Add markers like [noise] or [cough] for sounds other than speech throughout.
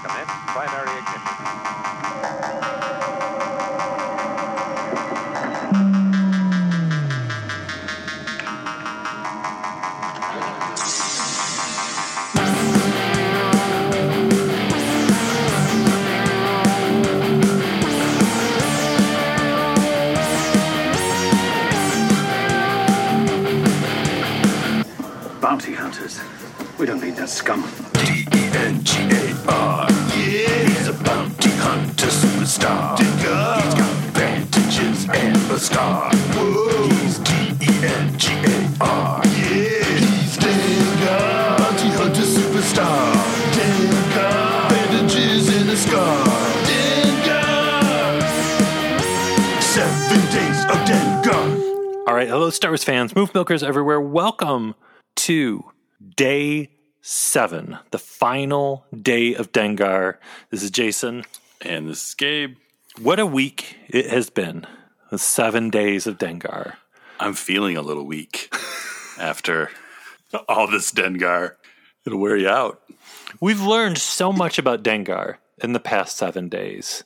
Commence primary ignition. Bounty hunters. We don't need that scum. Right, hello, Star Wars fans, moof milkers everywhere. Welcome to day seven, the final day of Dengar. This is Jason. And this is Gabe. What a week it has been. The seven days of Dengar. I'm feeling a little weak [laughs] after all this Dengar. It'll wear you out. We've learned so much about Dengar in the past seven days.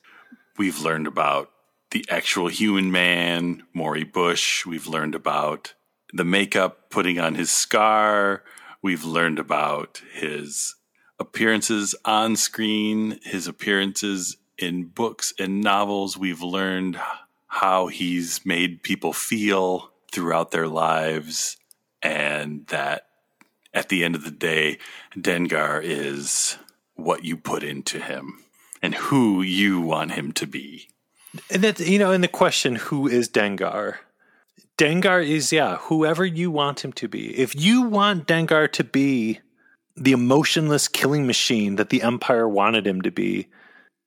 We've learned about the actual human man, Maury Bush. We've learned about the makeup putting on his scar. We've learned about his appearances on screen, his appearances in books and novels. We've learned how he's made people feel throughout their lives, and that at the end of the day, Dengar is what you put into him and who you want him to be. And that, you know, in the question, who is Dengar? Dengar is, yeah, whoever you want him to be. If you want Dengar to be the emotionless killing machine that the Empire wanted him to be,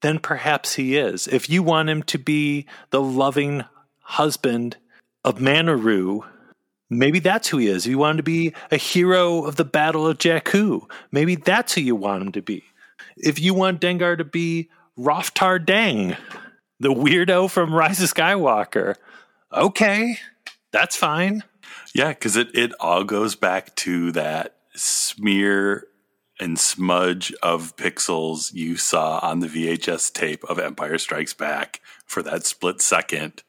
then perhaps he is. If you want him to be the loving husband of Manaroo, maybe that's who he is. If you want him to be a hero of the Battle of Jakku, maybe that's who you want him to be. If you want Dengar to be Roftar Dang, the weirdo from Rise of Skywalker, okay, that's fine. Yeah, because it, it all goes back to that smear and smudge of pixels you saw on the VHS tape of Empire Strikes Back for that split second.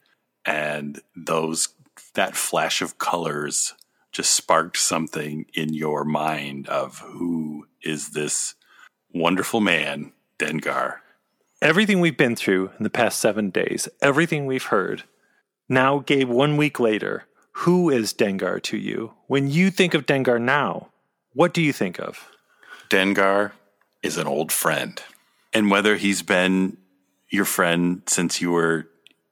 And those that flash of colors just sparked something in your mind of who is this wonderful man, Dengar. Everything we've been through in the past seven days, everything we've heard, now, Gabe, one week later, who is Dengar to you? When you think of Dengar now, what do you think of? Dengar is an old friend. And whether he's been your friend since you were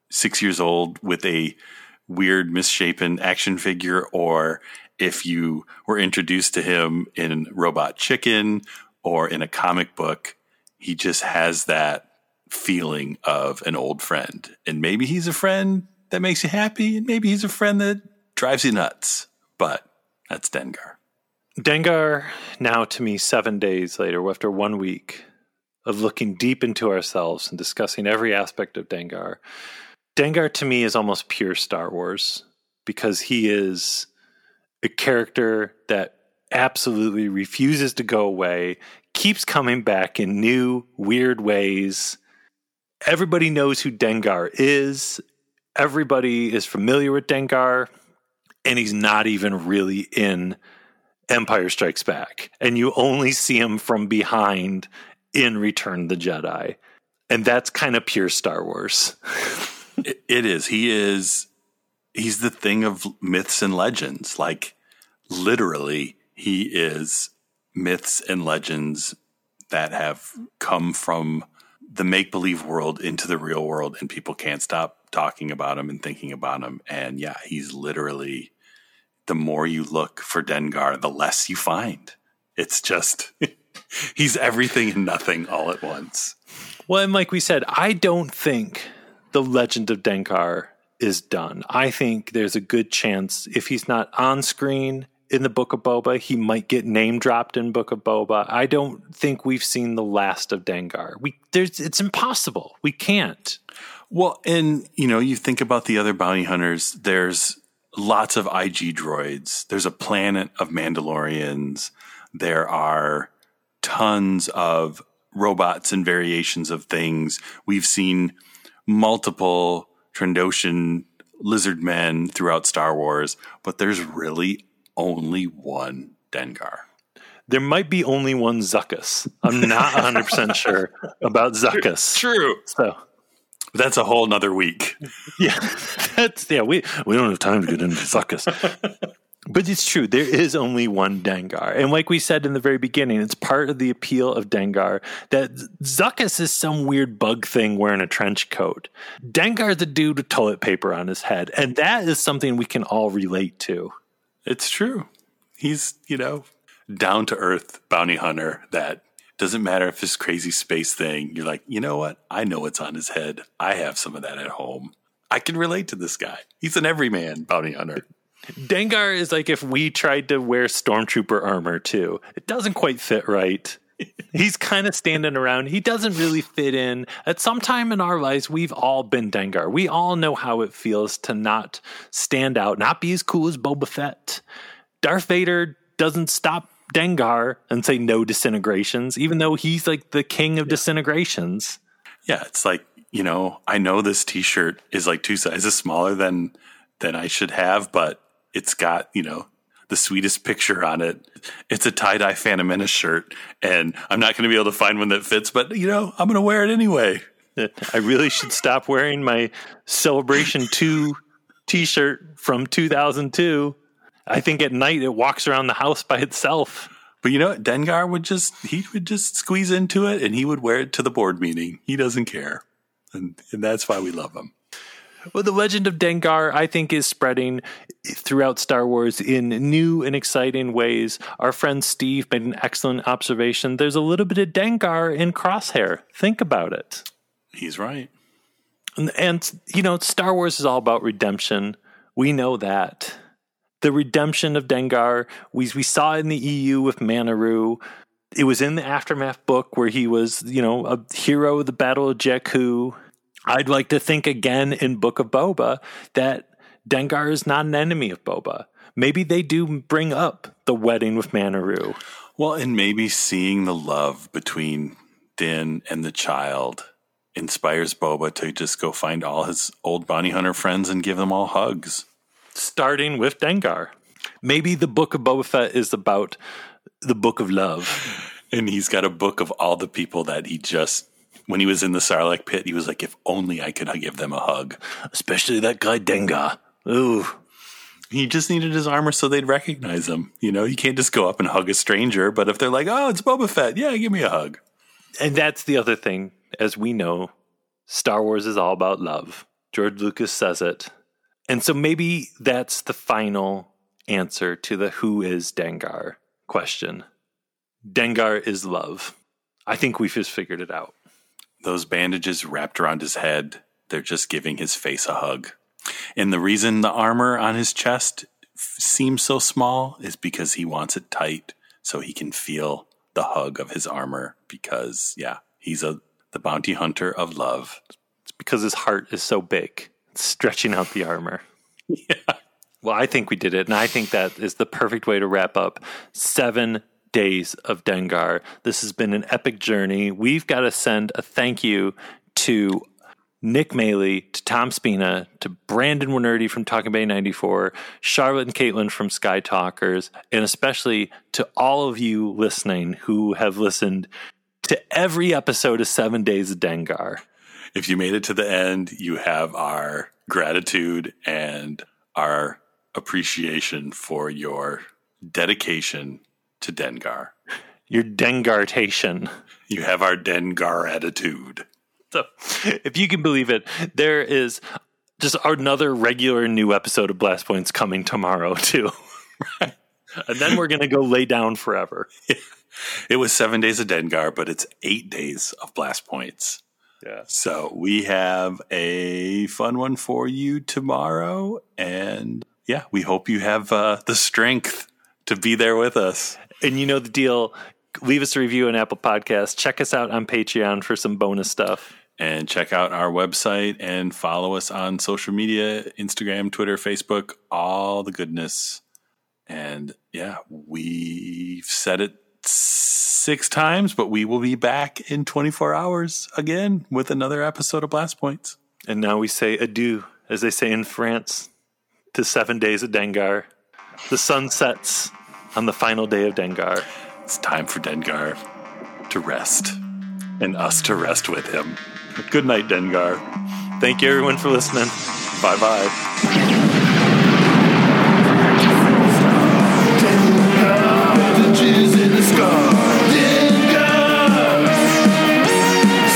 six years old with a weird, misshapen action figure, or if you were introduced to him in Robot Chicken or in a comic book, he just has that feeling of an old friend. And maybe he's a friend that makes you happy, and maybe he's a friend that drives you nuts. But that's Dengar. Dengar, now to me, seven days later, after one week of looking deep into ourselves and discussing every aspect of Dengar, Dengar to me is almost pure Star Wars because he is a character that absolutely refuses to go away, keeps coming back in new, weird ways. Everybody knows who Dengar is. Everybody is familiar with Dengar, and he's not even really in Empire Strikes Back. And you only see him from behind in Return the Jedi. And that's kind of pure Star Wars. [laughs] It, it is. He is. He's the thing of myths and legends. Like literally, he is myths and legends that have come from the make believe world into the real world, and people can't stop talking about him and thinking about him. And yeah, he's literally. The more you look for Dengar, the less you find. It's just. [laughs] he's everything and nothing all at once. Well, and like we said, I don't think the legend of Dengar is done. I think there's a good chance if he's not on screen in the Book of Boba, he might get name dropped in Book of Boba. I don't think we've seen the last of Dengar. We there's it's impossible. We can't. Well, and you know, you think about the other bounty hunters, there's lots of IG droids. There's a planet of Mandalorians. There are tons of robots and variations of things. We've seen multiple Trandoshan lizard men throughout Star Wars, but there's really only one Dengar. There might be only one Zuckuss. I'm not 100% [laughs] sure about Zuckuss. True. So, That's a whole nother week. yeah, [laughs] that's, yeah, we, we don't have time to get into Zuckuss. [laughs] But it's true. There is only one Dengar. And like we said in the very beginning, it's part of the appeal of Dengar that Zuckuss is some weird bug thing wearing a trench coat. Dengar's a dude with toilet paper on his head. And that is something we can all relate to. It's true. He's, you know, down to earth bounty hunter that doesn't matter if this crazy space thing, you're like, you know what? I know what's on his head. I have some of that at home. I can relate to this guy. He's an everyman bounty hunter. Dengar is like if we tried to wear stormtrooper armor too. It doesn't quite fit right. He's kind of standing around. He doesn't really fit in. At some time in our lives, we've all been Dengar. We all know how it feels to not stand out, not be as cool as Boba Fett. Darth Vader doesn't stop Dengar and say no disintegrations, even though he's like the king of disintegrations. Yeah, it's like, you know, I know this t-shirt is like two sizes smaller than than I should have, but it's got, you know, the sweetest picture on it. It's a tie-dye Phantom Menace shirt, and I'm not going to be able to find one that fits, but you know, I'm going to wear it anyway. [laughs] I really should stop wearing my Celebration 2 t shirt from 2002. I think at night it walks around the house by itself. But you know what? Dengar would just he would just squeeze into it and he would wear it to the board meeting. He doesn't care. And and that's why we love him. Well, the legend of Dengar, I think, is spreading throughout Star Wars in new and exciting ways. Our friend Steve made an excellent observation. There's a little bit of Dengar in Crosshair. Think about it. He's right. And, and, you know, Star Wars is all about redemption. We know that. The redemption of Dengar, we, we saw in the EU with Manaroo. It was in the Aftermath book where he was, you know, a hero of the Battle of Jakku. I'd like to think again in Book of Boba that Dengar is not an enemy of Boba. Maybe they do bring up the wedding with Manaroo. Well, and maybe seeing the love between Din and the child inspires Boba to just go find all his old bounty hunter friends and give them all hugs. Starting with Dengar. Maybe the Book of Boba Fett is about the Book of Love. [laughs] And he's got a book of all the people that he just, when he was in the Sarlacc pit, he was like, if only I could give them a hug. Especially that guy Dengar. Ooh. He just needed his armor so they'd recognize him. You know, you can't just go up and hug a stranger, but if they're like, oh, it's Boba Fett, yeah, give me a hug. And that's the other thing. As we know, Star Wars is all about love. George Lucas says it. And so maybe that's the final answer to the who is Dengar question. Dengar is love. I think we've just figured it out. Those bandages wrapped around his head, they're just giving his face a hug. And the reason the armor on his chest f- seems so small is because he wants it tight so he can feel the hug of his armor because yeah, he's a the bounty hunter of love. It's because his heart is so big, it's stretching out the armor. [laughs] Yeah. Well, I think we did it. And I think that is the perfect way to wrap up seven days of Dengar. This has been an epic journey. We've got to send a thank you to Nick Maley, to Tom Spina, to Brandon Winerdy from Talking Bay 94, Charlotte and Caitlin from Sky Talkers, and especially to all of you listening who have listened to every episode of Seven Days of Dengar. If you made it to the end, you have our gratitude and our appreciation for your dedication to Dengar. Your Dengartation. You have our Dengar attitude. So, if you can believe it, there is just another regular new episode of Blast Points coming tomorrow, [laughs] too. and then we're going to go lay down forever. [laughs] It was seven days of Dengar, but it's eight days of Blast Points. Yeah. So we have a fun one for you tomorrow. And yeah, we hope you have uh, the strength to be there with us. And you know the deal. Leave us a review on Apple Podcasts. Check us out on Patreon for some bonus stuff. And check out our website and follow us on social media Instagram, Twitter, Facebook, all the goodness. And yeah, we've said it six times, but we will be back in 24 hours again with another episode of Blast Points. And now we say adieu, as they say in France, to seven days of Dengar. The sun sets on the final day of Dengar. It's time for Dengar to rest and us to rest with him. Good night, Dengar. Thank you, everyone, for listening. Bye bye. Bandages in the scar. Dengar.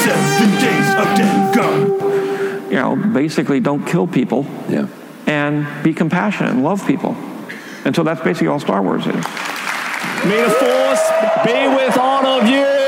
Seven days of Dengar. you know, basically don't kill people Yeah. and be compassionate and love people. And so that's basically all Star Wars is. May the force be with all of you.